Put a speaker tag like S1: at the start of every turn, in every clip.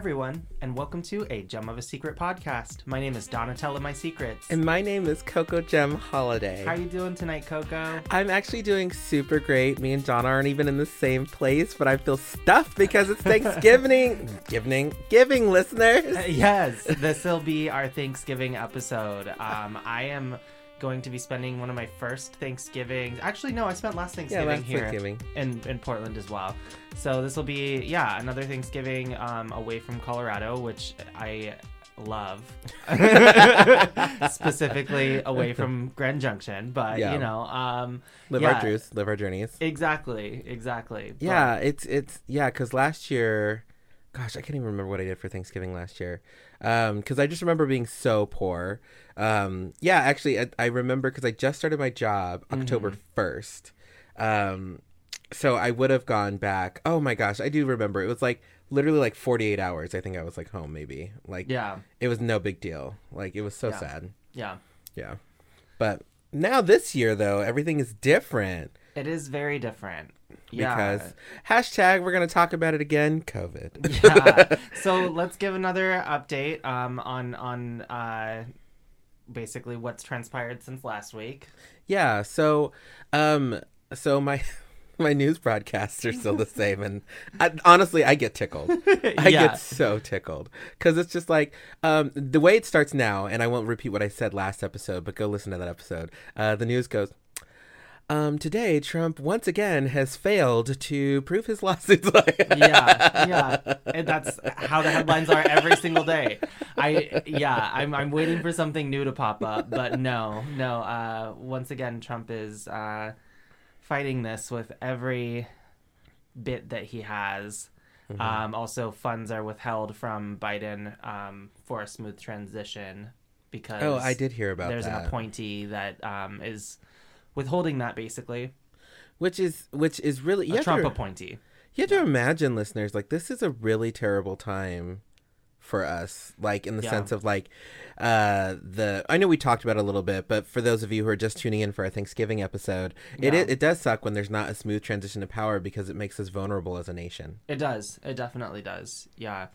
S1: everyone, and welcome to a Jem of a Secret podcast. My name is Donatella Mysecrets.
S2: And my name is Coco Jem Holiday.
S1: How are you doing tonight, Coco?
S2: I'm actually doing super great. Me and John aren't even in the same place, but I feel stuffed because it's Thanksgiving. giving, giving, listeners.
S1: Uh, yes, this will be our Thanksgiving episode. Um, I am going to be spending one of my first Thanksgivings. Actually, no, I spent last Thanksgiving
S2: last
S1: here
S2: Thanksgiving.
S1: in in Portland as well. So this will be yeah another Thanksgiving um, away from Colorado, which I love. Specifically away from Grand Junction, but
S2: Yeah.
S1: you know, um,
S2: Live
S1: yeah,
S2: our truths, live our journeys.
S1: Exactly, exactly. But-
S2: Yeah, it's it's yeah, because last year, gosh, I can't even remember what I did for Thanksgiving last year. Um, because I just remember being so poor. Um, yeah, actually, I, I remember because I just started my job October first. Um, so I would have gone back. Oh my gosh, I do remember. It was like literally like forty eight hours. I think I was like home maybe. Like
S1: yeah,
S2: it was no big deal. Like it was so
S1: Yeah.
S2: sad.
S1: yeah.
S2: Yeah, but now this year though, everything is different
S1: It is very different. Yeah.
S2: because hashtag we're gonna talk about it again. COVID.
S1: yeah. So let's give another update um, on on uh, basically what's transpired since last week.
S2: Yeah, so um so my my news broadcasts are still the same and I, honestly I get tickled. I
S1: Yeah.
S2: get so tickled cuz it's just like um the way it starts now and I won't repeat what I said last episode but go listen to that episode. Uh the news goes um, today, Trump once again has failed to prove his lawsuits.
S1: yeah, yeah. And that's how the headlines are every single day. I yeah, I'm I'm waiting for something new to pop up, but no, no. Uh, once again, Trump is uh, fighting this with every bit that he has.
S2: Mm-hmm.
S1: Um, also, funds are withheld from Biden um, for a smooth transition because
S2: Oh, I did hear about
S1: there's
S2: that.
S1: an appointee that um, is withholding that basically
S2: Which is which is really
S1: a Trump
S2: to-
S1: appointee.
S2: You have to imagine, listeners, like this is a really terrible time for us. Like in the
S1: Yeah.
S2: sense of like uh the I know we talked about it a little bit, but for those of you who are just tuning in for our Thanksgiving episode, it it, it does suck when there's not a smooth transition to power because it makes us vulnerable as a nation.
S1: It does. It definitely does. Yeah.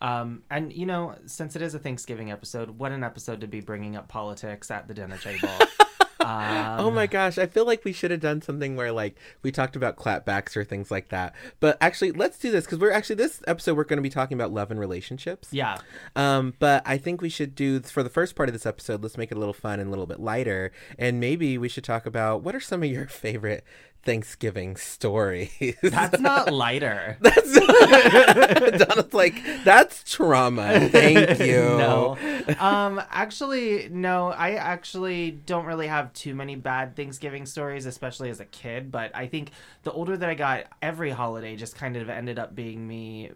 S1: Um, and you know, since it is a Thanksgiving episode, what an episode to be bringing up politics at the dinner table. um,
S2: oh my gosh, I feel like we should have done something where like we talked about clapbacks or things like that. But actually, let's do this because we're actually this episode we're going to be talking about love and relationships.
S1: Yeah.
S2: Um, but I think we should do for the first part of this episode. Let's make it a little fun and a little bit lighter, and maybe we should talk about what are some of your favorite Thanksgiving stories.
S1: That's not lighter.
S2: that's Donna's like that's trauma. Thank you.
S1: no. Um, actually, no. I actually don't really have too many bad Thanksgiving stories, especially as a kid. But I think the older that I got, every holiday just kind of ended up being me.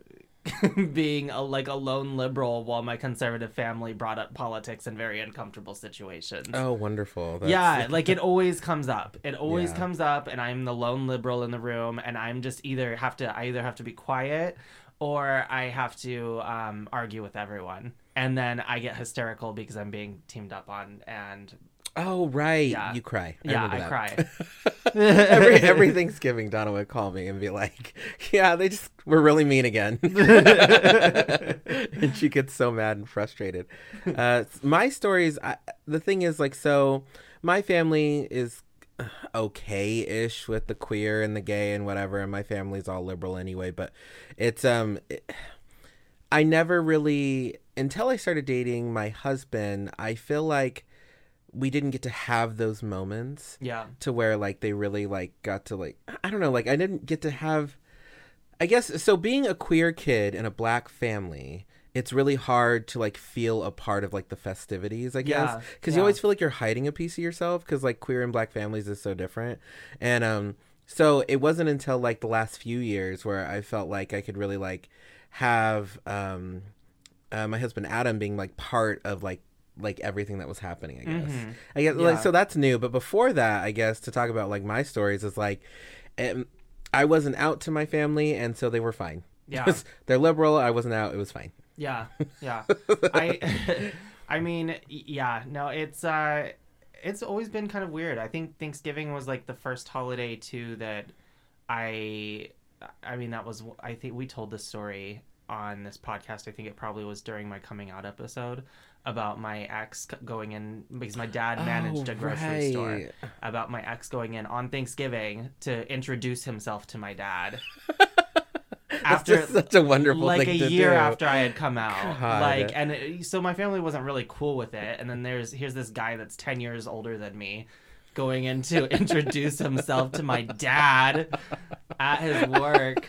S1: being a like a lone liberal while my conservative family brought up politics in very uncomfortable situations.
S2: Oh, wonderful. That's-
S1: Yeah, like it always comes up. It always
S2: Yeah.
S1: comes up, and I'm the lone liberal in the room, and I'm just either have to I either have to be quiet or I have to um, argue with everyone, and then I get hysterical because I'm being teamed up on, and
S2: Oh, right.
S1: Yeah.
S2: You cry.
S1: yeah, I
S2: that.
S1: cry.
S2: every every Thanksgiving, Donna would call me and be like, "Yeah, they just were really mean again," and she gets so mad and frustrated. Uh, my stories, I, the thing is, like, so my family is okay-ish with the queer and the gay and whatever, and my family's all liberal anyway. But it's um, it- I never really until I started dating my husband. I feel like we didn't get to have those moments
S1: yeah,
S2: to where like they really like got to like I don't know like I didn't get to have I guess so being a queer kid in a black family it's really hard to like feel a part of like the festivities I guess.
S1: Yeah,
S2: cuz
S1: yeah.
S2: you always feel like you're hiding a piece of yourself cuz like queer and black families is so different. And um so it wasn't until like the last few years where I felt like I could really like have um uh, my husband Adam being like part of like like everything that was happening. I guess.
S1: Mhm.
S2: I guess
S1: Yeah.
S2: like so that's new. But before that, I guess to talk about like my stories is like, um, I wasn't out to my family, and so they were fine.
S1: yeah,
S2: They're liberal. I wasn't out. It was fine.
S1: yeah, yeah. I, I mean, yeah. No, it's uh, it's always been kind of weird. I think Thanksgiving was like the first holiday too that I I mean that was I think we told this story on this podcast. I think it probably was during my coming out episode about my ex going in because my dad managed
S2: Oh,
S1: a grocery store. About my ex going in on Thanksgiving to introduce himself to my dad.
S2: Just such a wonderful
S1: like
S2: thing
S1: a year
S2: do.
S1: after I had come out,
S2: God.
S1: like, and it, so my family wasn't really cool with it. And then there's here's this guy that's ten years older than me, going in to introduce himself to my dad at his work.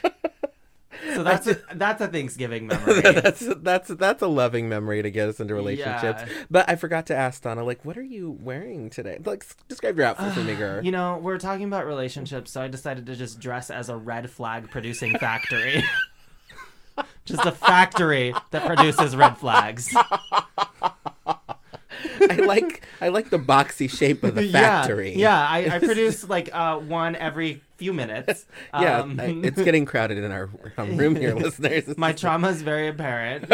S1: So that's a, that's a Thanksgiving memory.
S2: that's that's that's a loving memory to get us into relationships.
S1: Yeah.
S2: But I forgot to ask Donna, like, what are you wearing today? Like, describe your outfit for me, girl.
S1: You know, we're talking about relationships, so I decided to just dress as a red flag producing factory. just a factory that produces red flags.
S2: I like I like the boxy shape of the factory.
S1: Yeah, yeah I, I produce like uh, one every few minutes.
S2: Yeah,
S1: Um,
S2: I- it's getting crowded in our um, room here, listeners.
S1: my trauma is very apparent.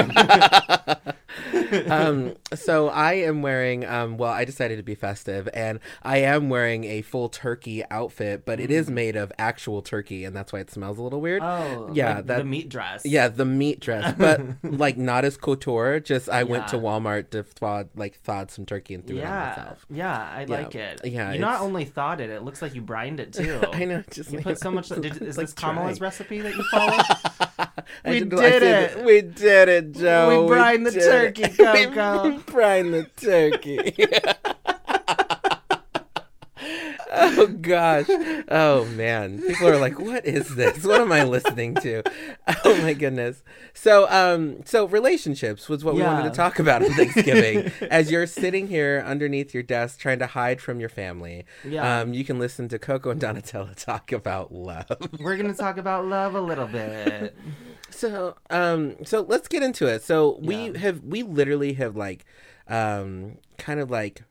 S2: Um, so I am wearing. Um, well, I decided to be festive, and I am wearing a full turkey outfit, but it is made of actual turkey, and that's why it smells a little weird.
S1: oh,
S2: Yeah,
S1: like
S2: that-
S1: the meat dress.
S2: Yeah, the meat dress, but like not as couture. Just I went to Walmart to thaw like thawed some turkey and threw it on
S1: yeah,
S2: myself.
S1: yeah, I
S2: Yeah.
S1: like it.
S2: Yeah,
S1: you not only thawed it; it looks like you brined it too.
S2: I know. Just
S1: You put so much. Did, is
S2: it's like
S1: this Kamala's recipe that you follow? We
S2: did- said
S1: it.
S2: We did it, Joe.
S1: We brined the turkey,
S2: it.
S1: Coco.
S2: we brined the turkey. Oh gosh. Oh man. People are like, "What is this? What am I listening to?" Oh my goodness. So, um, so relationships was what we wanted to talk about on Thanksgiving. As you're sitting here underneath your desk trying to hide from your family,
S1: Yeah.
S2: um, you can listen to Coco and Donatella talk about love.
S1: We're gonna talk about love a little bit.
S2: So, um, so let's get into it. So we
S1: Yeah.
S2: have, we literally have like, um, kind of like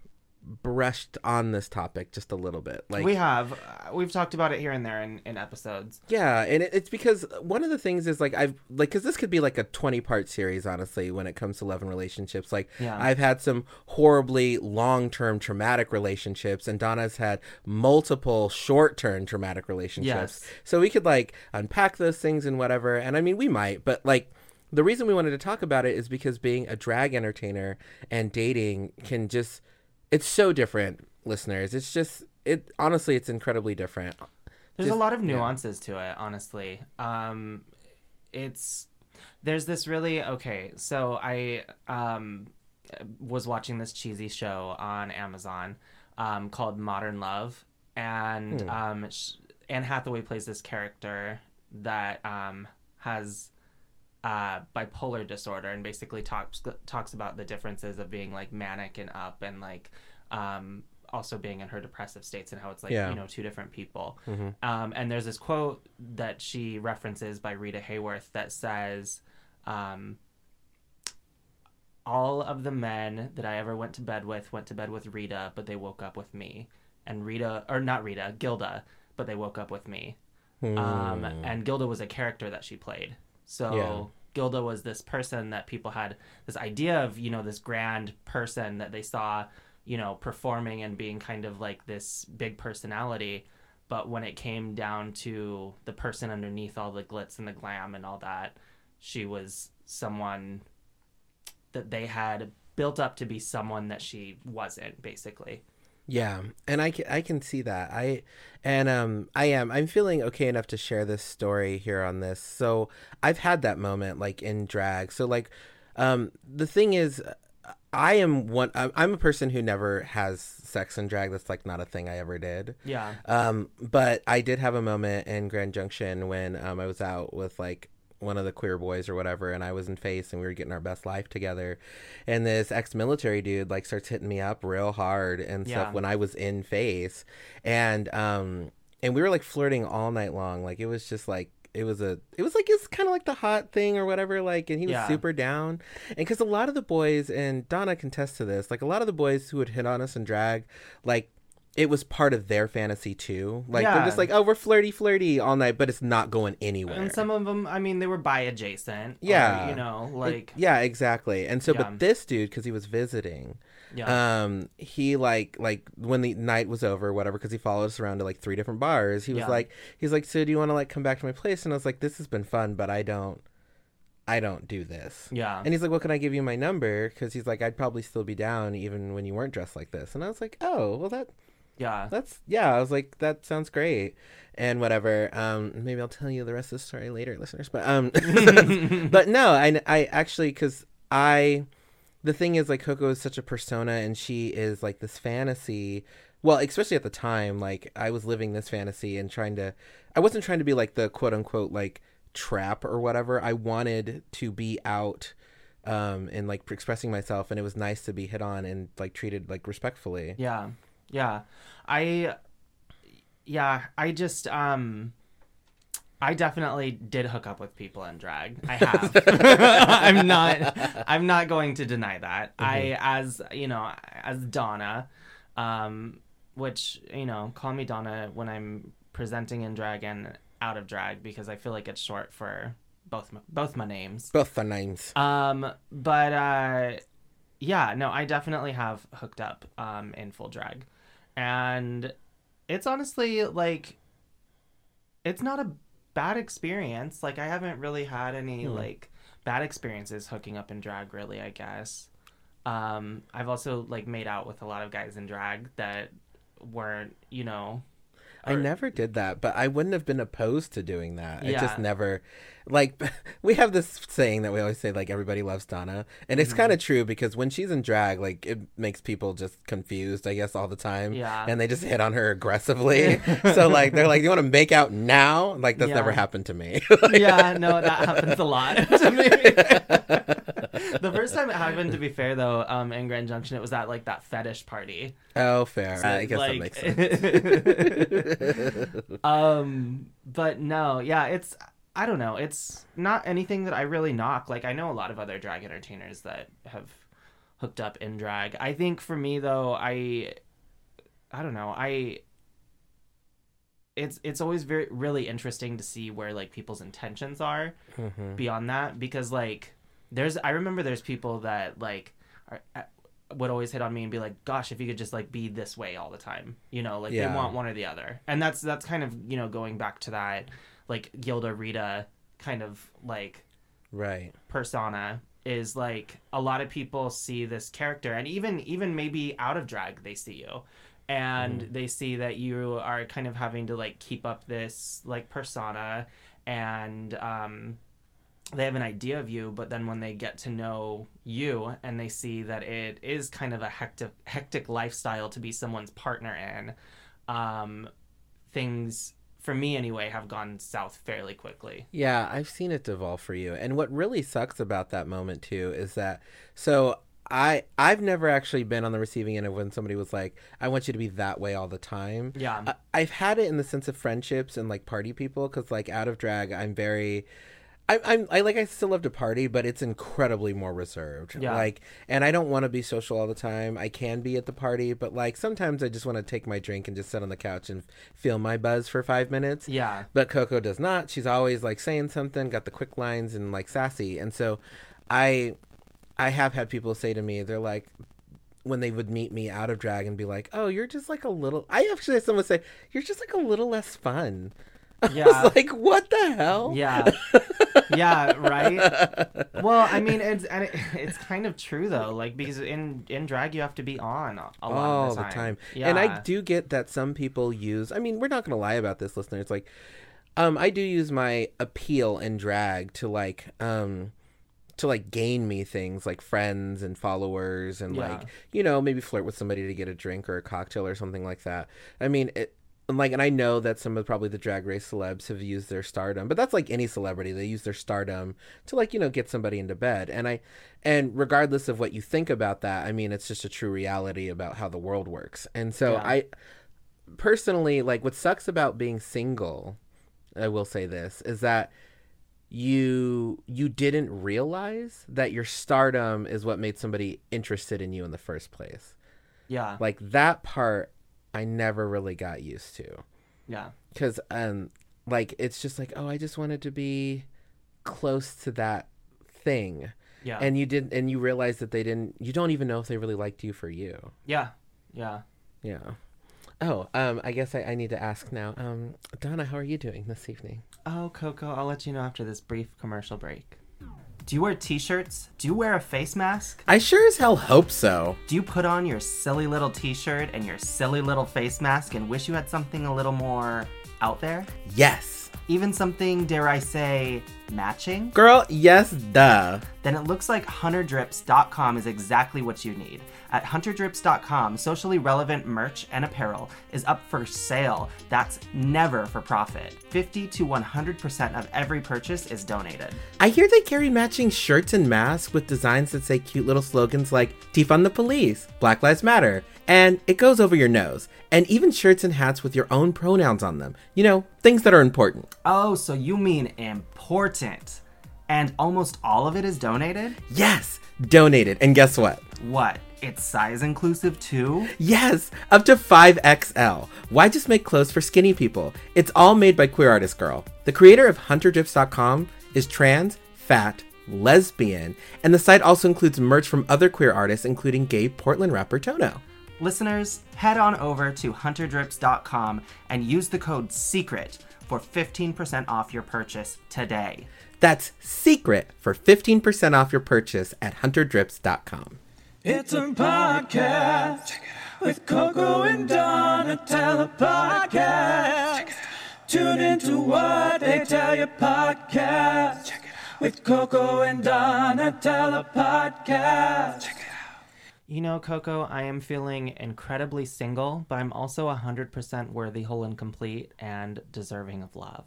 S2: brushed on this topic just a little bit. Like,
S1: we have. Uh, we've talked about it here and there in, in episodes.
S2: yeah, and it, it's because one of the things is like I've like because this could be like a twenty part series, honestly, when it comes to love and relationships. Like,
S1: Yeah.
S2: I've had some horribly long term traumatic relationships, and Donna's had multiple short term traumatic relationships.
S1: Yes.
S2: So we could like unpack those things and whatever. And I mean, we might, but like the reason we wanted to talk about it is because being a drag entertainer and dating can just it's so different, listeners. It's just it honestly it's incredibly different.
S1: There's
S2: Just-
S1: a lot of
S2: yeah.
S1: nuances to it, honestly. Um, it's there's this really okay. So I um was watching this cheesy show on Amazon um, called Modern Love, and
S2: Hmm.
S1: um, sh- Anne Hathaway plays this character that um, has uh, bipolar disorder and basically talks talks about the differences of being like manic and up and like um, also being in her depressive states and how it's like
S2: Yeah.
S1: you know two different people.
S2: Mhm.
S1: Um, and there's this quote that she references by Rita Hayworth that says, um, "All of the men that I ever went to bed with went to bed with Rita, but they woke up with me." And Rita, or not Rita, Gilda, but they woke up with me. Um,
S2: Hmm.
S1: and Gilda was a character that she played. So
S2: Yeah.
S1: Gilda was this person that people had this idea of, you know, this grand person that they saw, you know, performing and being kind of like this big personality. But when it came down to the person underneath all the glitz and the glam and all that, she was someone that they had built up to be someone that she wasn't, basically.
S2: Yeah, and I can, I can see that. I and um I am I'm feeling okay enough to share this story here on this. So I've had that moment like in drag. So like um the thing is I am one I'm I'm a person who never has sex in drag. That's like not a thing I ever did.
S1: Yeah.
S2: Um but I did have a moment in Grand Junction when um I was out with like one of the queer boys or whatever and I was in face and we were getting our best life together and this ex-military dude like starts hitting me up real hard and stuff
S1: Yeah.
S2: when I was in face and um and we were like flirting all night long like it was just like it was a it was like it's kind of like the hot thing or whatever like and he was
S1: Yeah.
S2: super down and because a lot of the boys and Donna can test to this like a lot of the boys who would hit on us and drag like it was part of their fantasy too like they're just like oh we're flirty flirty all night but it's not going anywhere
S1: And some of them, I mean, they were bi adjacent. or,
S2: Yeah.
S1: you know,
S2: It-
S1: like,
S2: yeah exactly and so
S1: Yeah.
S2: but this dude because he was visiting
S1: yeah.
S2: um he like like when the night was over whatever because he followed us around to like three different bars he was
S1: Yeah.
S2: like he's like so do you want to like come back to my place and i was like this has been fun but i don't I don't do this.
S1: Yeah.
S2: And he's like, "Well, can I give you my number?" Because he's like, "I'd probably still be down even when you weren't dressed like this." And I was like, "Oh, well, that
S1: yeah.
S2: that's yeah." I was like, "That sounds great," and whatever. Um, maybe I'll tell you the rest of the story later, listeners. But um, but no, I I actually because I, the thing is like Coco is such a persona, and she is like this fantasy. Well, especially at the time, like I was living this fantasy and trying to, I wasn't trying to be like the quote unquote like trap or whatever. I wanted to be out um and like expressing myself and it was nice to be hit on and like treated like respectfully.
S1: Yeah. Yeah. I yeah, I just um I definitely did hook up with people in drag. I have. I'm not I'm not going to deny that. I as, you know, as Donna um which, you know, call me Donna when I'm presenting in drag and out of drag because I feel like it's short for both my, both my names.
S2: Both the names.
S1: Um, but uh, yeah, no, I definitely have hooked up um in full drag, and it's honestly like it's not a bad experience. Like I haven't really had any
S2: Hmm.
S1: like bad experiences hooking up in drag. Really, I guess. Um, I've also like made out with a lot of guys in drag that weren't, you know.
S2: I never did that, but I wouldn't have been opposed to doing that. I just never like we have this saying that we always say like everybody loves Donna, and it's
S1: Mm-hmm.
S2: kind of true because when she's in drag, like it makes people just confused, I guess, all the time.
S1: Yeah.
S2: and they just hit on her aggressively. so like they're like, "You want to make out now?" Like that's
S1: Yeah.
S2: never happened to me.
S1: yeah, no, that happens a lot to me. the first time it happened, to be fair though, um, in Grand Junction, it was at like that fetish party.
S2: oh, fair. I guess that makes sense.
S1: um, but no, yeah, it's I don't know, it's not anything that I really knock. Like I know a lot of other drag entertainers that have hooked up in drag. I think for me though, I I don't know, I it's it's always very really interesting to see where like people's intentions are
S2: Mhm.
S1: beyond that because like there's I remember there's people that like are, uh, would always hit on me and be like gosh if you could just like be this way all the time you know like
S2: Yeah.
S1: they want one or the other and that's that's kind of you know going back to that like Gilda Rita kind of like
S2: Right.
S1: persona is like a lot of people see this character and even even maybe out of drag they see you. And they see that you are kind of having to like keep up this like persona. And um they have an idea of you but then when they get to know you and they see that it is kind of a hectic hectic lifestyle to be someone's partner in um things for me anyway have gone south fairly quickly
S2: Yeah, I've seen it devolve for you. And what really sucks about that moment too is that so I I've never actually been on the receiving end of when somebody was like, "I want you to be that way all the time."
S1: yeah
S2: I, I've had it in the sense of friendships and like party people because like out of drag, I'm very. I, I'm I like I still love to party, but it's incredibly more reserved.
S1: Yeah.
S2: Like, and I don't want to be social all the time. I can be at the party, but like sometimes I just want to take my drink and just sit on the couch and feel my buzz for five minutes.
S1: yeah
S2: But Coco does not. She's always like saying something, got the quick lines and like sassy. And so I I have had people say to me, they're like when they would meet me out of drag and be like, "Oh, you're just like a little." I actually had someone say, "You're just like a little less fun."
S1: Yeah.
S2: like, "What the hell?"
S1: Yeah. yeah, right? Well, I mean, it's and it, it's kind of true though, like because in in drag you have to be on a lot
S2: all
S1: of
S2: the
S1: the
S2: time.
S1: time. Yeah.
S2: And I do get that some people use. I mean, we're not going to lie about this, listener. It's Like, um, I do use my appeal and drag to like, um, to like gain me things like friends and followers and
S1: Yeah.
S2: like you know maybe flirt with somebody to get a drink or a cocktail or something like that. I mean it. And, Like and I know that some of probably the drag race celebs have used their stardom, but that's like any celebrity. They use their stardom to like you know get somebody into bed, and I, and regardless of what you think about that, I mean it's just a true reality about how the world works. And so
S1: Yeah.
S2: I, personally, like what sucks about being single, I will say this is that you you didn't realize that your stardom is what made somebody interested in you in the first place.
S1: Yeah.
S2: Like that part I never really got used to
S1: Yeah.
S2: cuz um like it's just like oh I just wanted to be close to that thing
S1: Yeah.
S2: and you didn't and you realize that they didn't you don't even know if they really liked you for you.
S1: yeah. Yeah.
S2: Yeah. Oh, um I guess I, I need to ask now. Um Donna, how are you doing this evening?
S1: Oh, Coco, I'll let you know after this brief commercial break. Do you wear t shirts? Do you wear a face mask?
S2: I sure as hell hope so.
S1: Do you put on your silly little t shirt and your silly little face mask and wish you had something a little more out there?
S2: Yes.
S1: Even something, dare I say, matching?
S2: Girl, yes, duh.
S1: Then it looks like hunterdrips.com is exactly what you need. At hunterdrips.com, socially relevant merch and apparel is up for sale. That's never for profit. 50 to 100% of every purchase is donated.
S2: I hear they carry matching shirts and masks with designs that say cute little slogans like Defund the Police, Black Lives Matter, and it goes over your nose. And even shirts and hats with your own pronouns on them. You know, things that are important.
S1: Oh, so you mean important. And almost all of it is donated?
S2: Yes, donated. And guess what?
S1: What? It's size inclusive too?
S2: Yes, up to 5XL. Why just make clothes for skinny people? It's all made by Queer Artist Girl. The creator of HunterDrips.com is trans, fat, lesbian, and the site also includes merch from other queer artists, including gay Portland rapper Tono.
S1: Listeners, head on over to hunterdrips.com and use the code SECRET for 15% off your purchase today.
S2: That's secret for 15% off your purchase at hunterdrips.com.
S3: It's a podcast with Coco and Donatella podcast. Tune into what they tell you podcast with Coco and Donatella podcast.
S1: You know, Coco, I am feeling incredibly single, but I'm also 100% worthy, whole, and complete, and deserving of love.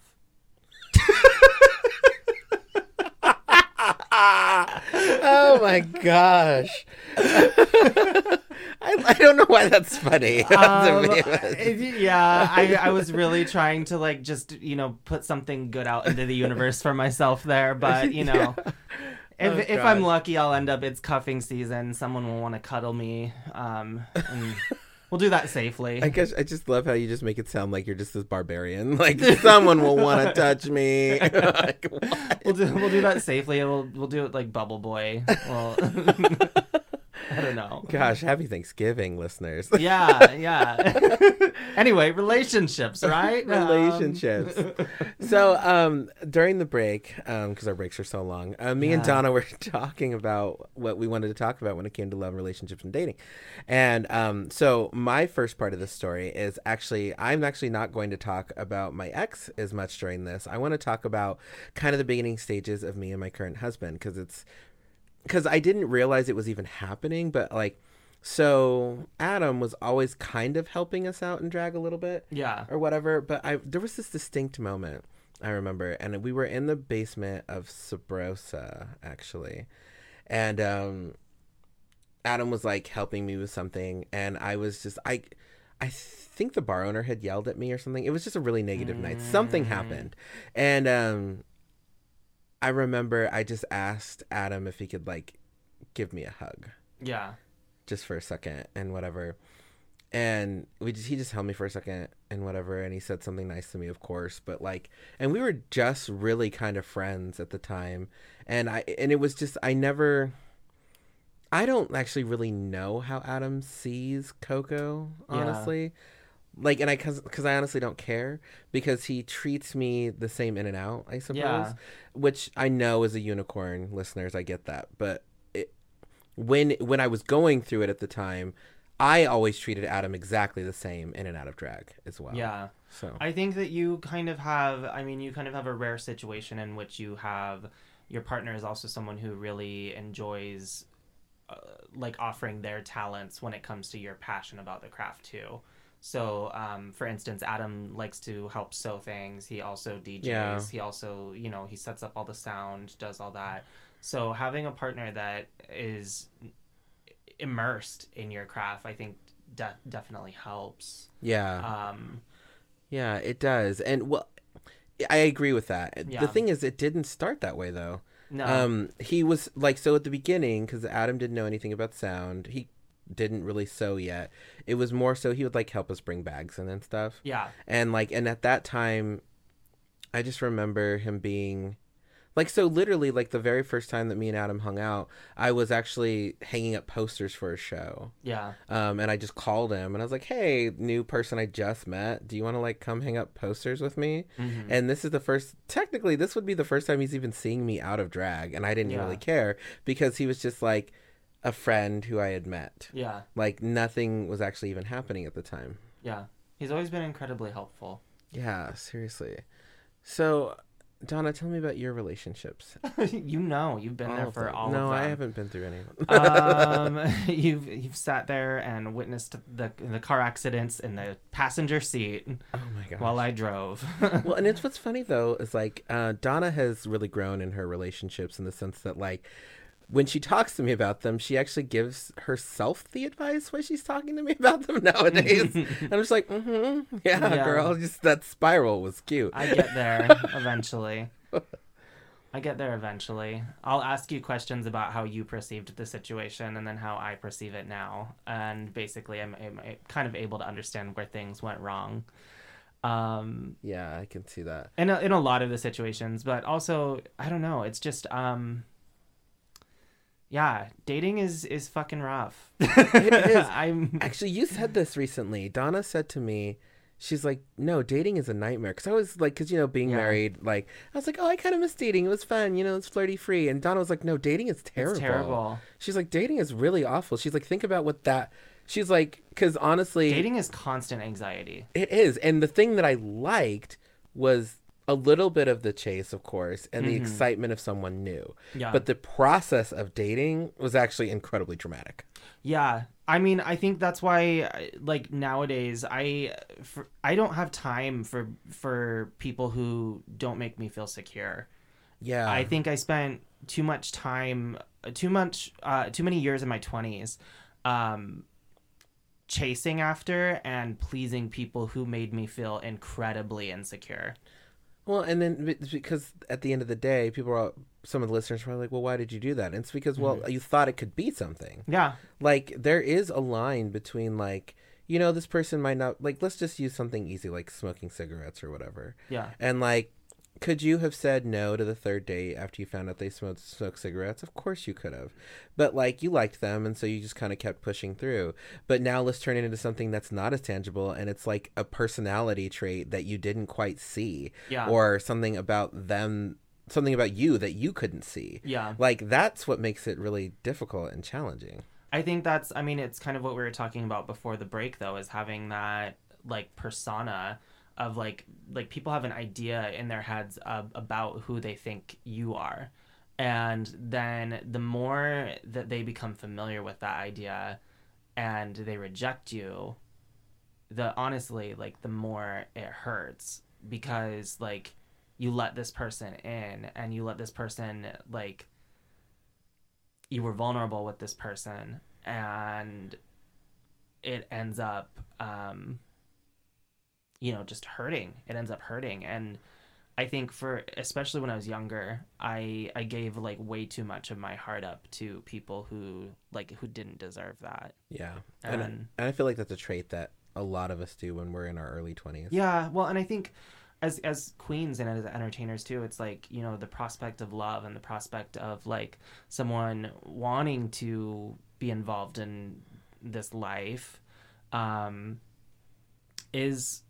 S2: oh my gosh. I, I don't know why that's funny.
S1: Um, yeah, I, I was really trying to like just you know put something good out into the universe for myself there, but you know, if
S2: Oh,
S1: if I'm lucky, I'll end up it's cuffing season. Someone will want to cuddle me, um, and we'll do that safely.
S2: I guess I just love how you just make it sound like you're just this barbarian. Like someone will want to touch me. like.
S1: We'll do we'll do that safely. We'll we'll do it like Bubble Boy. Well, I don't know.
S2: Gosh, happy Thanksgiving, listeners.
S1: Yeah, yeah. anyway, relationships, right? Um,
S2: relationships. so um, during the break, because our breaks are so long, uh, me and Donna were talking about what we wanted to talk about when it came to love, relationships, and dating. And um, so my first part of the story is actually I'm actually not going to talk about my ex as much during this. I want to talk about kind of the beginning stages of me and my current husband because it's because I didn't realize it was even happening, but like. So Adam was always kind of helping us out and drag a little bit
S1: yeah.
S2: or whatever. But I there was this distinct moment I remember, and we were in the basement of Sabrosa actually, and um, Adam was like helping me with something, and I was just I. I think the bar owner had yelled at me or something. It was just a really negative night. Something happened. And um I remember I just asked Adam if he could like give me a hug
S1: Yeah.
S2: just for a second and whatever. And we just, he just held me for a second and whatever, and he said something nice to me, of course. But like, and we were just really kind of friends at the time, and I and it was just I never. I don't actually really know how Adam sees Coco,
S1: Yeah.
S2: Like, and I cause, cause I honestly don't care because he treats me the same in and out, I suppose.
S1: Yeah.
S2: Which I know is a unicorn, listeners. I get that, but it, when when I was going through it at the time, I always treated Adam exactly the same in and out of drag as well.
S1: Yeah.
S2: So
S1: I think that you kind of have, I mean, you kind of have a rare situation in which you have your partner is also someone who really enjoys uh, like offering their talents when it comes to your passion about the craft too. So, um, for instance, Adam likes to help sew things. He also DJs.
S2: Yeah.
S1: He also, you know, he sets up all the sound, does all that. So, having a partner that is immersed in your craft, I think, de- definitely helps.
S2: yeah,
S1: Um,
S2: yeah, it does. And well, I agree with that.
S1: Yeah.
S2: The thing is, it didn't start that way though.
S1: no.
S2: Um, he was like so at the beginning because Adam didn't know anything about sound. He didn't really sew yet. It was more so he would like help us bring bags in and stuff.
S1: yeah.
S2: and like and at that time i just remember him being Like so literally like the very first time that me and Adam hung out, I was actually hanging up posters for a show.
S1: Yeah.
S2: Um and I just called him and I was like, "Hey, new person I just met. Do you want to like come hang up posters with me?"
S1: Mm-hmm.
S2: And this is the first technically this would be the first time he's even seeing me out of drag and I didn't
S1: Yeah.
S2: really care because he was just like a friend who I had met.
S1: Yeah.
S2: Like nothing was actually even happening at the time.
S1: Yeah. He's always been incredibly helpful.
S2: Yeah, seriously. So, Donna, tell me about your relationships.
S1: you know, you've been
S2: All
S1: there for all
S2: no. I haven't been through any of them.
S1: um, you've you've sat there and witnessed the the car accidents in the passenger seat
S2: oh my gosh.
S1: while I drove.
S2: well, and it's what's funny though is like uh, Donna has really grown in her relationships in the sense that like when she talks to me about them, she actually gives herself the advice when she's talking to me about them nowadays. and I'm just like, mm-hmm, yeah,
S1: Yeah.
S2: girl. Just that spiral was cute.
S1: I get there eventually. I get there eventually. I'll ask you questions about how you perceived the situation and then how I perceive it now. And basically, I'm, I'm kind of able to understand where things went wrong. Um,
S2: yeah, I can see that.
S1: in a, in a lot of the situations, but also I don't know. It's just um, yeah, dating is is fucking rough.
S2: It is.
S1: I'm
S2: Actually, you said this recently. Donna said to me, she's like, no, dating is a nightmare. Because I was like, because, you know, being
S1: Yeah.
S2: married, like, I was like, oh, I kind of miss dating. It was fun. You know, it's flirty free. And Donna was like, no, dating is terrible.
S1: it's terrible.
S2: She's like, dating is really awful. She's like, think about what that. She's like, because honestly,
S1: Dating is constant anxiety.
S2: it is. And the thing that I liked was a little bit of the chase, of course, and the excitement of someone new.
S1: Yeah.
S2: But the process of dating was actually incredibly dramatic.
S1: Yeah, I mean, I think that's why, like nowadays, I for, I don't have time for for people who don't make me feel secure.
S2: Yeah.
S1: I think I spent too much time, too much, uh, too many years in my twenties, um, chasing after and pleasing people who made me feel incredibly insecure.
S2: Well, and then because at the end of the day, people are some of the listeners were like, "Well, why did you do that?" And it's because, well,
S1: Mm-hmm.
S2: you thought it could be something.
S1: Yeah,
S2: Like there is a line between like, you know, this person might not like. Let's just use something easy like smoking cigarettes or whatever.
S1: yeah,
S2: And like, could you have said no to the third date after you found out they smoked smoke cigarettes? Of course you could have. But like you liked them and so you just kind of kept pushing through. But now let's turn it into something that's not as tangible and it's like a personality trait that you didn't quite see
S1: Yeah.
S2: or something about them something about you that you couldn't see.
S1: yeah.
S2: Like that's what makes it really difficult and challenging.
S1: I think that's I mean it's kind of what we were talking about before the break though is having that like persona of like like people have an idea in their heads of, about who they think you are. And then the more that they become familiar with that idea and they reject you the honestly like the more it hurts because like you let this person in and you let this person like you were vulnerable with this person and it ends up um you know just hurting it ends up hurting and i think for especially when i was younger i i gave like way too much of my heart up to people who like who didn't deserve that
S2: Yeah. And,
S1: And-
S2: and I feel like that's a trait that a lot of us do when we're in our early 20s.
S1: Yeah, well, and I think as as queens and as entertainers too, it's like you know the prospect of love and the prospect of like someone wanting to be involved in this life, um, is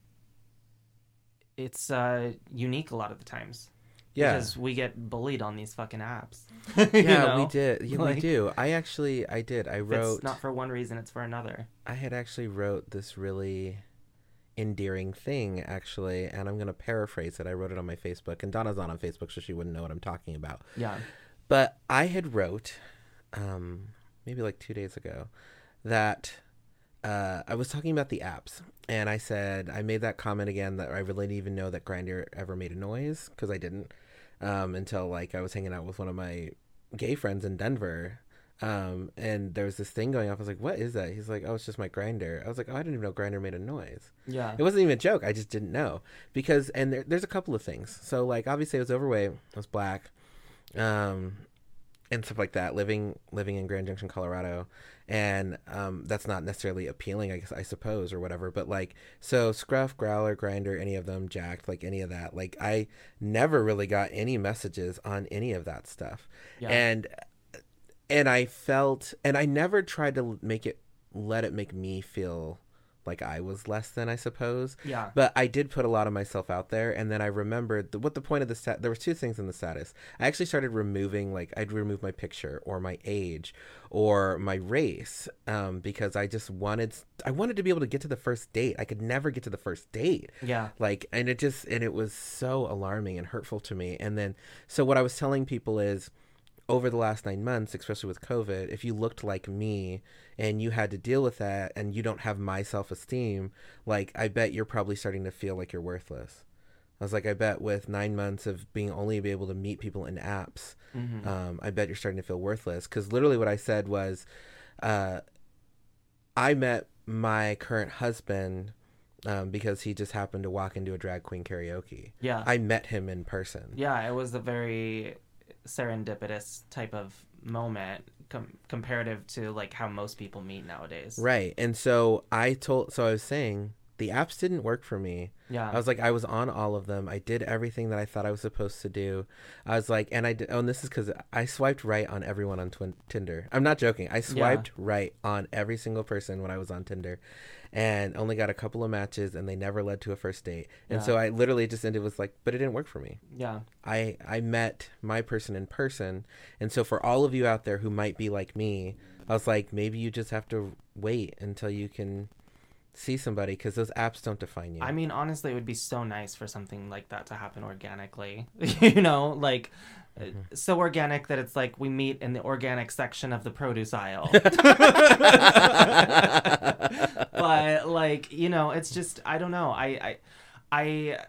S1: it's uh unique a lot of the times.
S2: Yeah.
S1: because we get bullied on these fucking apps.
S2: yeah, we did. Yeah, we do. I actually, I did. I wrote.
S1: it's not for one reason, it's for another.
S2: I had actually wrote this really endearing thing, actually, and I'm gonna paraphrase it. I wrote it on my Facebook, and Donna's not on Facebook, so she wouldn't know what I'm talking about.
S1: Yeah.
S2: But I had wrote, um, maybe like two days ago, that uh, I was talking about the apps, and I said I made that comment again that I really didn't even know that Grindr ever made a noise because I didn't um, until like I was hanging out with one of my gay friends in Denver. Um, and there was this thing going off. I was like, "What is that?" He's like, "Oh, it's just my grindr." I was like, "Oh, I didn't even know grindr made a noise."
S1: Yeah.
S2: It wasn't even a joke. I just didn't know because, and there, there's a couple of things. So, like, obviously, I was overweight. I was black. Um, and stuff like that. Living living in Grand Junction, Colorado, and um, that's not necessarily appealing, I guess I suppose, or whatever. But like, so Scruff, Growlr, Grindr, any of them, Jack'd, like any of that. Like, I never really got any messages on any of that stuff,
S1: Yeah.
S2: and and I felt, and I never tried to make it let it make me feel like I was less than, I suppose.
S1: Yeah.
S2: But I did put a lot of myself out there, and then I remembered the, what the point of the stat. There was two things in the status. I actually started removing, like, I'd remove my picture or my age or my race, um, because I just wanted, I wanted to be able to get to the first date. I could never get to the first date
S1: Yeah.
S2: like and it just and it was so alarming and hurtful to me and then so what i was telling people is over the last nine months especially with covid if you looked like me and you had to deal with that and you don't have my self-esteem like i bet you're probably starting to feel like you're worthless i was like i bet with nine months of being only be able to meet people in apps
S1: Mm-hmm.
S2: um, i bet you're starting to feel worthless because literally what i said was uh, i met my current husband um, because he just happened to walk into a drag queen karaoke.
S1: Yeah.
S2: I met him in person.
S1: Yeah, it was a very serendipitous type of moment com- comparative to like how most people meet nowadays.
S2: Right. And so I told, so I was saying the apps didn't work for me.
S1: Yeah.
S2: I was like, I was on all of them. I did everything that I thought I was supposed to do. I was like, and I did, oh, and this is because I swiped right on everyone on twin, Tinder. I'm not joking. I swiped right on every single person when I was on Tinder and only got a couple of matches and they never led to a first date. And
S1: Yeah.
S2: so I literally just ended with like, but it didn't work for me.
S1: yeah.
S2: I I met my person in person, and so for all of you out there who might be like me, I was like, maybe you just have to wait until you can see somebody because those apps don't define you.
S1: I mean, honestly, it would be so nice for something like that to happen organically. you know, like uh,
S2: Mm-hmm.
S1: so organic that it's like we meet in the organic section of the produce aisle. but like, you know, it's just I don't know. I I I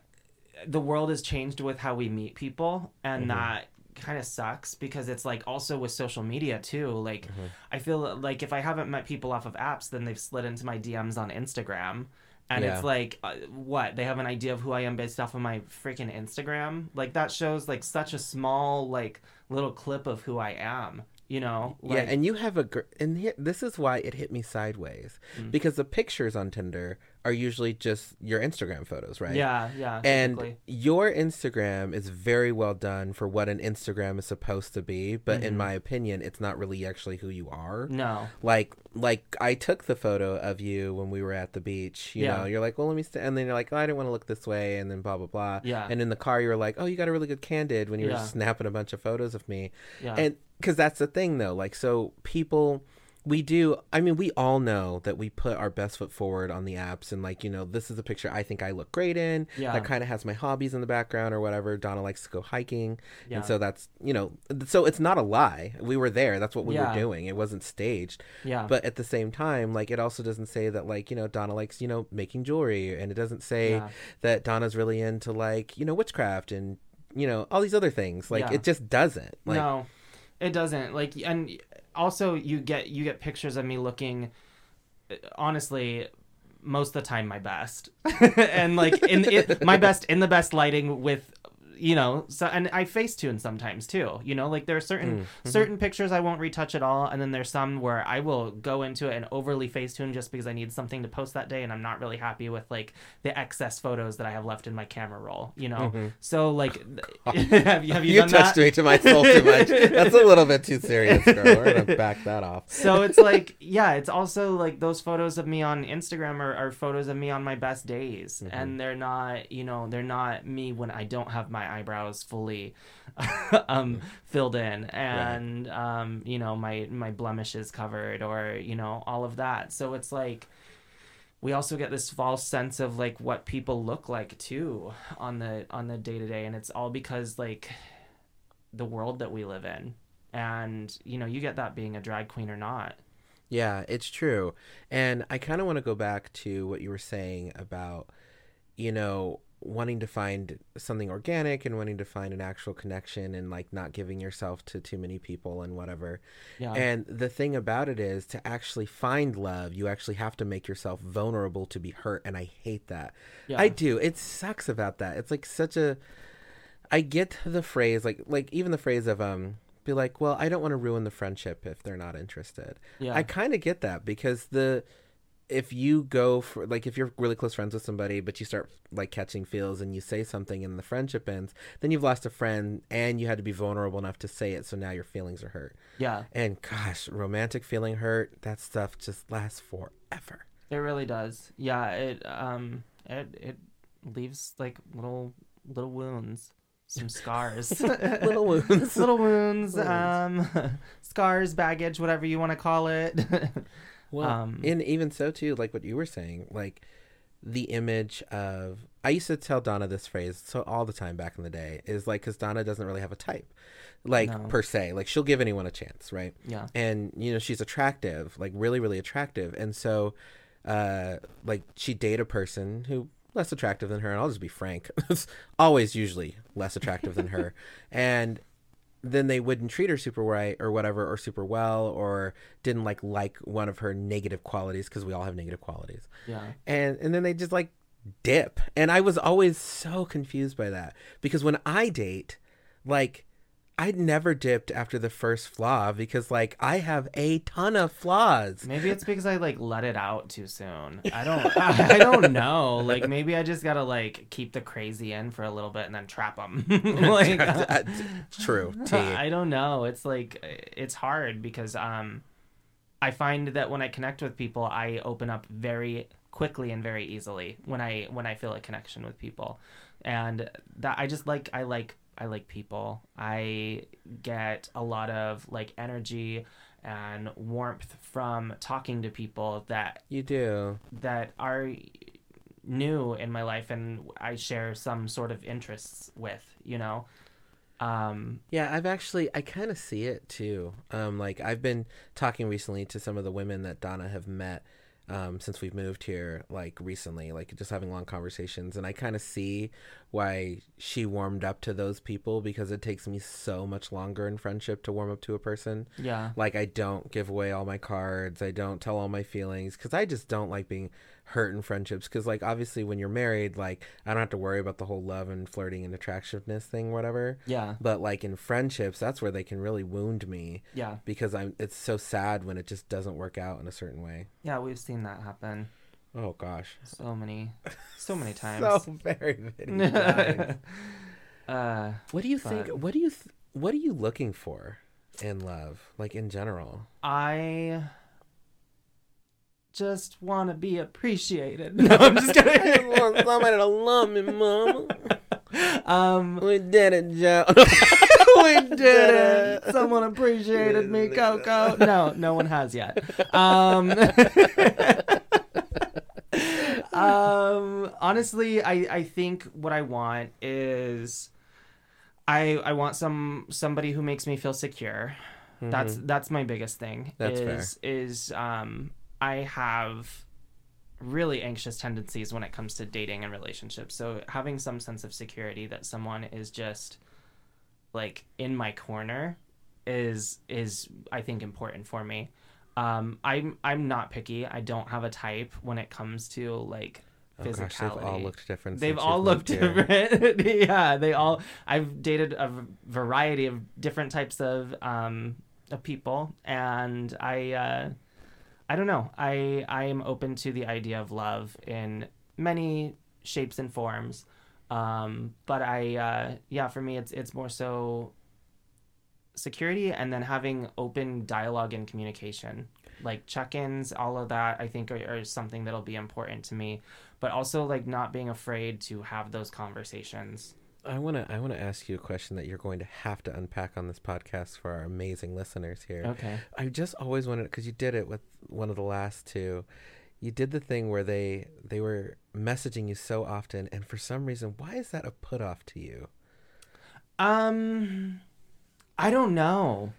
S1: the world has changed with how we meet people and
S2: Mm-hmm.
S1: that kind of sucks because it's like also with social media too like
S2: Mm-hmm.
S1: i feel like if i haven't met people off of apps then they've slid into my dms on instagram and
S2: Yeah.
S1: it's like uh, what they have an idea of who i am based off of my freaking instagram like that shows like such a small like little clip of who i am you know
S2: yeah, and you have a gr- and this is why it hit me sideways
S1: Mm.
S2: because the pictures on Tinder are usually just your Instagram photos, right?
S1: yeah yeah
S2: And
S1: typically.
S2: your Instagram is very well done for what an Instagram is supposed to be, but
S1: Mm-hmm.
S2: in my opinion, it's not really actually who you are.
S1: no
S2: like like I took the photo of you when we were at the beach. You
S1: Yeah.
S2: know, you're like, well, let me, st-, and then you're like, oh, I didn't want to look this way, and then blah blah blah.
S1: Yeah.
S2: And in the car, you were like, oh, you got a really good candid when you were snapping a bunch of photos of me.
S1: Yeah.
S2: And because that's the thing, though, like, so people. We do. I mean, we all know that we put our best foot forward on the apps, and like you know, this is a picture I think I look great in.
S1: Yeah.
S2: That kind of has my hobbies in the background or whatever. Donna likes to go hiking,
S1: Yeah.
S2: and so that's you know, so it's not a lie. We were there. That's what we
S1: Yeah.
S2: were doing. It wasn't staged
S1: yeah
S2: but at the same time like it also doesn't say that like you know donna likes you know making jewelry and it doesn't say
S1: Yeah.
S2: that donna's really into like you know witchcraft and you know all these other things like it just doesn't like
S1: no, it doesn't. Like, and also you get you get pictures of me looking, uh, honestly, most of the time my best, and like in it, my best in the best lighting with. You know, so and I face tune sometimes too. You know, like there are certain mm, mm-hmm. certain pictures I won't retouch at all, and then there's some where I will go into it and overly face tune just because I need something to post that day, and I'm not really happy with like the excess photos that I have left in my camera roll. You know, mm-hmm. so like, have you have you,
S2: you
S1: done
S2: touched
S1: that?
S2: me to my soul too much that's a little bit too serious girl we're gonna back that off
S1: so it's like yeah it's also like those photos of me on instagram are, are photos of me on my best days
S2: Mm-hmm.
S1: and they're not you know they're not me when i don't have my eyebrows fully um filled in. And um you know my my blemishes covered or you know all of that. So it's like we also get this false sense of like what people look like too on the on the day to day and it's all because like the world that we live in. And you know you get that being a drag queen or not.
S2: Yeah, it's true. And I kind of want to go back to what you were saying about, you know, wanting to find something organic and wanting to find an actual connection and like not giving yourself to too many people and whatever.
S1: Yeah.
S2: And the thing about it is to actually find love, you actually have to make yourself vulnerable to be hurt. And I hate that.
S1: Yeah.
S2: I do. It sucks about that. It's like such a. I get the phrase like like even the phrase of um be like, well, I don't want to ruin the friendship if they're not interested.
S1: Yeah.
S2: I kind of get that because the if you go for like if you're really close friends with somebody but you start like catching feels and you say something and the friendship ends then you've lost a friend and you had to be vulnerable enough to say it so now your feelings are hurt
S1: yeah.
S2: and gosh romantic feeling hurt that stuff just lasts forever
S1: It really does. Yeah, it um it it leaves like little little wounds, some scars.
S2: little wounds
S1: little wounds,
S2: Wounds.
S1: um scars, baggage, whatever you want to call it.
S2: Well,
S1: Um,
S2: and even so too, like what you were saying, like the image of I used to tell Donna this phrase so all the time back in the day is like because Donna doesn't really have a type, like
S1: No.
S2: per se, like she'll give anyone a chance, right?
S1: yeah.
S2: and you know she's attractive like really really attractive and so uh like she date a person who less attractive than her and i'll just be frank it's always usually less attractive than her and then they wouldn't treat her super right or whatever or super well or didn't like like one of her negative qualities because we all have negative qualities
S1: Yeah.
S2: and and then they just like dip and i was always so confused by that because when i date like i'd never dipped after the first flaw because like i have a ton of flaws
S1: Maybe it's because I like let it out too soon. I don't. I, I don't know. Like maybe I just gotta like keep the crazy in for a little bit and then trap them. like
S2: true T.
S1: I don't know. It's like it's hard because um I find that when I connect with people, I open up very quickly and very easily when I when I feel a connection with people. And that I just like I like I like people. I get a lot of like energy and warmth from talking to people that
S2: you do
S1: that are new in my life and I share some sort of interests with, you know. Um
S2: Yeah, I've actually I kind of see it too. Um, like I've been talking recently to some of the women that Donna have met um, since we've moved here, like recently, like just having long conversations, and I kind of see why she warmed up to those people because it takes me so much longer in friendship to warm up to a person.
S1: yeah.
S2: Like I don't give away all my cards, I don't tell all my feelings because I just don't like being hurt in friendships. Because like obviously when you're married, like I don't have to worry about the whole love and flirting and attractiveness thing, whatever
S1: Yeah.
S2: but like in friendships that's where they can really wound me
S1: Yeah.
S2: because i'm it's so sad when it just doesn't work out in a certain way
S1: Yeah, we've seen that happen
S2: oh gosh
S1: so many so many times.
S2: so very many times.
S1: uh
S2: what do you think what do you th- what are you looking for in love like in general
S1: I just want to be appreciated. No, I'm just kidding.
S2: want somebody to love me mama
S1: um,
S2: we did it joe
S1: we did it. Someone appreciated me, Coco. No, no one has yet. Um, um, honestly, I, I think what I want is I I want some somebody who makes me feel secure. That's that's my biggest thing.
S2: That's fair.
S1: is is um I have really anxious tendencies when it comes to dating and relationships. So having some sense of security that someone is just like in my corner is is I think important for me. Um, I'm I'm not picky. I don't have a type when it comes to like
S2: oh
S1: physicality.
S2: gosh they've all looked different
S1: They've all looked different. yeah, they all. I've dated a variety of different types of um of people, and I uh, I don't know. I I am open to the idea of love in many shapes and forms. Um, but I uh, yeah, for me, it's it's more so security and then having open dialogue and communication like check-ins all of that i think are, are something that'll be important to me but also like not being afraid to have those conversations
S2: I want to I want to ask you a question that you're going to have to unpack on this podcast for our amazing listeners here.
S1: okay
S2: I just always wanted because you did it with one of the last two. You did the thing where they they were messaging you so often, and for some reason, why is that a put off to you?
S1: um i don't know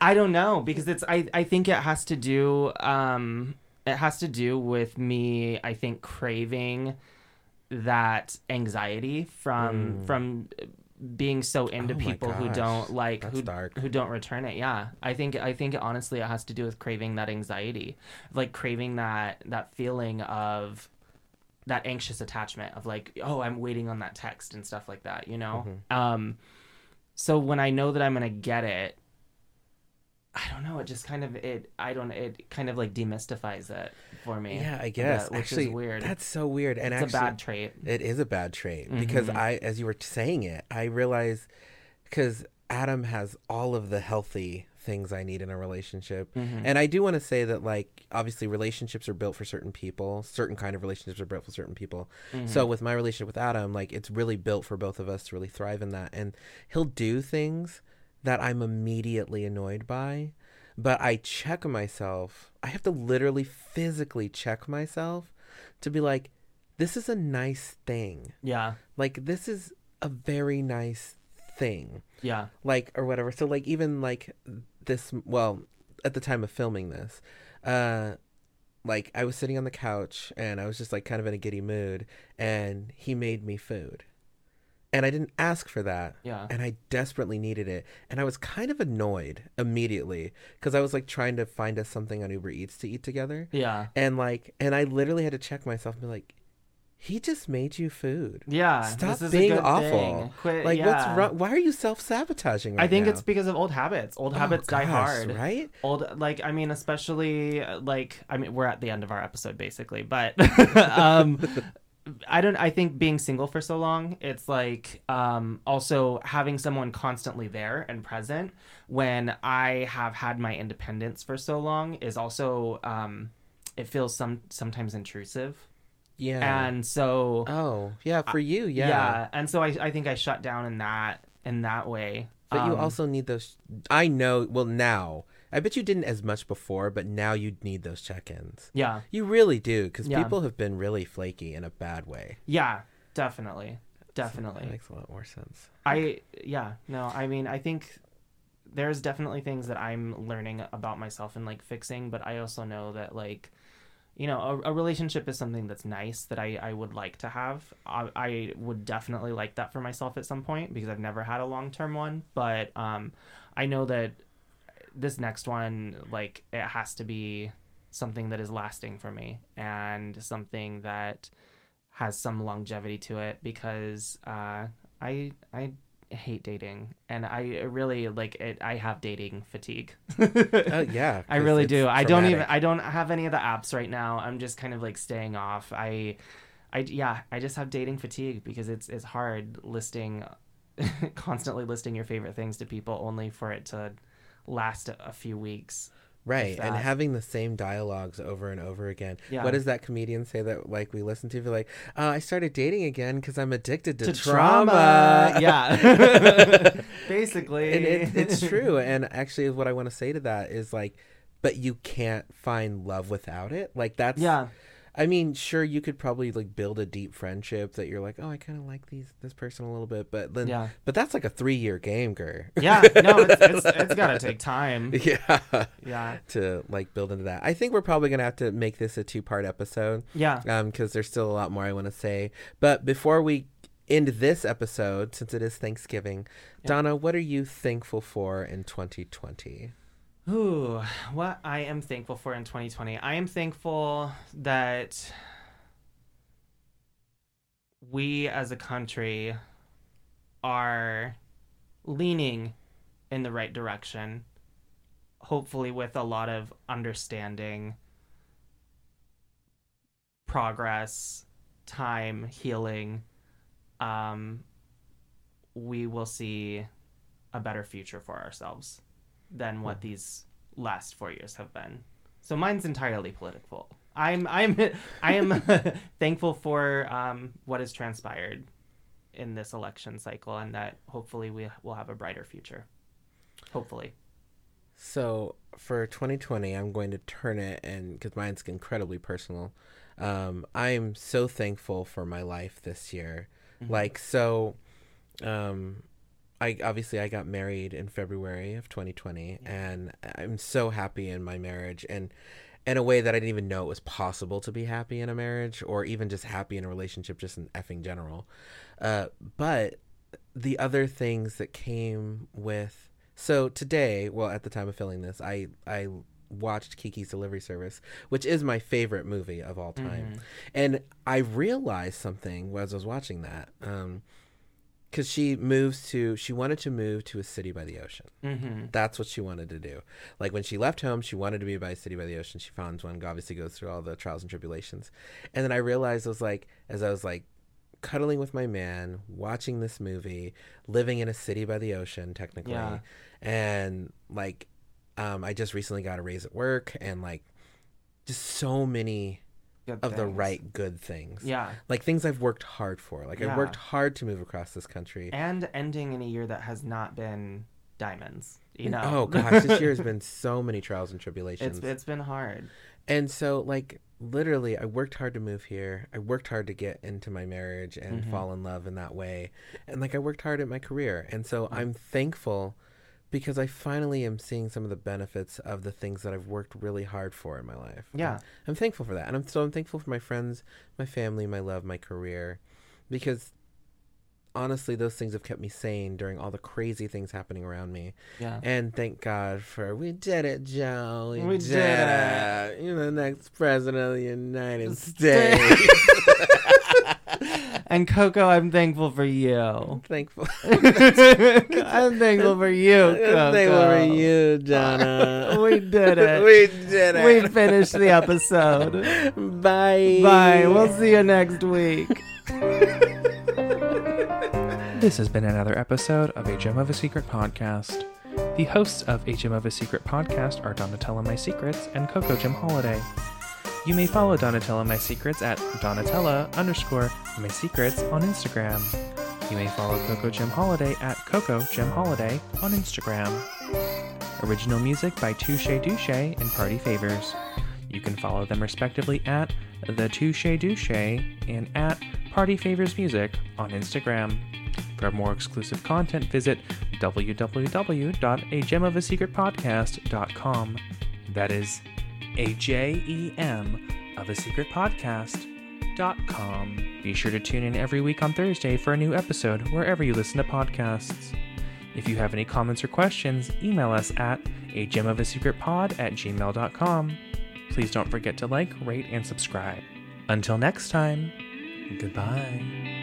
S1: i don't know because it's i i think it has to do um it has to do with me i think craving that anxiety from from being so into
S2: Oh
S1: people who don't like
S2: that's
S1: who
S2: dark.
S1: who don't return it. Yeah. I think i think honestly it has to do with craving that anxiety like craving that that feeling of that anxious attachment of like oh i'm waiting on that text and stuff like that you know?
S2: Mm-hmm.
S1: um so when I know that I'm gonna get it, I don't know. It just kind of it. I don't. It kind of like demystifies it for me.
S2: Yeah, I guess.
S1: That- which
S2: actually,
S1: is weird.
S2: That's so weird. And
S1: it's
S2: actually,
S1: a bad trait.
S2: It is a bad trait because
S1: Mhm.
S2: I, as you were saying it, I realized because Adam has all of the healthy things I need in a relationship.
S1: Mhm.
S2: And I do want to say that, like, obviously, relationships are built for certain people. Certain kind of relationships are built for certain people.
S1: Mm-hmm.
S2: So with my relationship with Adam, like, it's really built for both of us to really thrive in that. And he'll do things that I'm immediately annoyed by, but I check myself. I have to literally physically check myself to be like, this is a nice thing.
S1: Yeah.
S2: Like, this is a very nice thing
S1: Yeah.
S2: like or whatever so like even like this well at the time of filming this uh like i was sitting on the couch and i was just like kind of in a giddy mood and he made me food and i didn't ask for that
S1: Yeah.
S2: and i desperately needed it and i was kind of annoyed immediately because i was like trying to find us something on uber eats to eat together
S1: Yeah.
S2: and like and i literally had to check myself and be like he just made you food
S1: Yeah.
S2: Stop
S1: this is a
S2: being
S1: good
S2: awful.
S1: thing. Quit,
S2: like
S1: yeah.
S2: what's wrong why are you self-sabotaging right
S1: I think
S2: now?
S1: it's because of old habits. Old
S2: Oh,
S1: habits die
S2: gosh,
S1: hard.
S2: right?
S1: Old, like I mean, especially uh, like I mean, we're at the end of our episode basically, but um, I don't. I think being single for so long, it's like um, also having someone constantly there and present when I have had my independence for so long is also um, it feels some sometimes intrusive,
S2: Yeah.
S1: and so
S2: oh, yeah, for you, yeah.
S1: yeah, and so I I think I shut down in that in that way.
S2: But you
S1: Um,
S2: also need those. I know. Well, now I bet you didn't as much before, but now you need those check-ins.
S1: yeah
S2: You really do, because
S1: Yeah.
S2: people have been really flaky in a bad way.
S1: yeah definitely definitely.
S2: That makes a lot more sense.
S1: I yeah no I mean I think there's definitely things that I'm learning about myself and like fixing but I also know that like you know a, a relationship is something that's nice that I, I would like to have I, I would definitely like that for myself at some point because I've never had a long-term one but um I know that this next one like it has to be something that is lasting for me and something that has some longevity to it because uh, I I hate dating and I really like it. I have dating fatigue.
S2: Uh, yeah,
S1: I really do. I don't even. I don't have any of the apps right now. I'm just kind of like staying off. I, I yeah. I just have dating fatigue because it's it's hard listing, constantly listing your favorite things to people only for it to last a a few weeks.
S2: Right, and having the same dialogues over and over again.
S1: Yeah.
S2: What does that comedian say that like we listen to? Be like, uh, I started dating again because I'm addicted to,
S1: To
S2: trauma.
S1: yeah. Basically,
S2: and it, it's true. And actually, what I want to say to that is like, but you can't find love without it. Like that's
S1: Yeah.
S2: I mean, sure, you could probably like build a deep friendship that you're like, oh, I kind of like these this person a little bit, but then,
S1: Yeah.
S2: but that's like a three year game, Gur.
S1: Yeah. No, it's it's, it's gotta take time.
S2: yeah,
S1: Yeah.
S2: to like build into that. I think we're probably gonna have to make this a two part episode,
S1: Yeah.
S2: um, because there's still a lot more I want to say. But before we end this episode, since it is Thanksgiving, Donna, what are you thankful for in 2020?
S1: Ooh, what I am thankful for in 2020. I am thankful that we as a country are leaning in the right direction, hopefully, with a lot of understanding, progress, time, healing. Um, we will see a better future for ourselves than what these last four years have been. So mine's entirely political. I'm I'm I am thankful for um, what has transpired in this election cycle, and that hopefully we will have a brighter future. Hopefully,
S2: So for 2020, I'm going to turn it and because mine's incredibly personal. Um, I am so thankful for my life this year. Like so, um, I obviously I got married in February of 2020, and I'm so happy in my marriage and in a way that I didn't even know it was possible to be happy in a marriage or even just happy in a relationship, just in effing general. Uh, but the other things that came with so today, well, at the time of filming this, I I watched Kiki's Delivery Service, which is my favorite movie of all time, and I realized something as I was watching that. Um, because she moves to she wanted to move to a city by the ocean.
S1: Mm-hmm.
S2: that's what she wanted to do. Like when she left home she wanted to be by a city by the ocean. She found one obviously goes through all the trials and tribulations. And then i realized i was like as i was like cuddling with my man watching this movie living in a city by the ocean technically.
S1: Yeah.
S2: and like um i just recently got a raise at work and like just so many
S1: Good
S2: of the right good things
S1: Yeah.
S2: like things I've worked hard for. Like I
S1: Yeah.
S2: worked hard to move across this country.
S1: And ending in a year that has not been diamonds. You know.
S2: Oh gosh, this year has been so many trials and tribulations.
S1: it's it's been hard.
S2: and so like literally I worked hard to move here. I worked hard to get into my marriage and
S1: Mhm.
S2: fall in love in that way. And like I worked hard at my career. And so
S1: Mm-hmm.
S2: I'm thankful because I finally am seeing some of the benefits of the things that I've worked really hard for in my life.
S1: Yeah.
S2: And I'm thankful for that. And I'm so I'm thankful for my friends, my family, my love, my career because honestly those things have kept me sane during all the crazy things happening around me.
S1: Yeah.
S2: And thank God for we did it, Joe. We,
S1: We
S2: did,
S1: did
S2: it. You're the next president of the United
S1: States.
S2: States.
S1: and Coco, I'm thankful for you.
S2: I'm thankful.
S1: I'm thankful for you,
S2: I'm thankful for you, Donna.
S1: We did it.
S2: we did it.
S1: We finished the episode.
S2: Bye.
S1: Bye. We'll see you next week.
S4: This has been another episode of A Jem of a Secret podcast. The hosts of A Jem of a Secret podcast are Donatella Mysecrets and Coco Jem Holiday. You may follow Donatella Mysecrets at Donatella underscore Mysecrets on Instagram. You may follow Coco Jem Holiday at Coco Jem Holiday on Instagram. Original music by Touche Douche and Party Favors. You can follow them respectively at The Touche Douche and at Party Favors Music on Instagram. For more exclusive content, visit www.ajemofasecretpodcast.com. That is a J E M of a secret podcast.com. Be sure to tune in every week on Thursday for a new episode wherever you listen to podcasts. If you have any comments or questions, email us at a jem of a secret pod at gmail.com. Please don't forget to like, rate, and subscribe. Until next time, goodbye.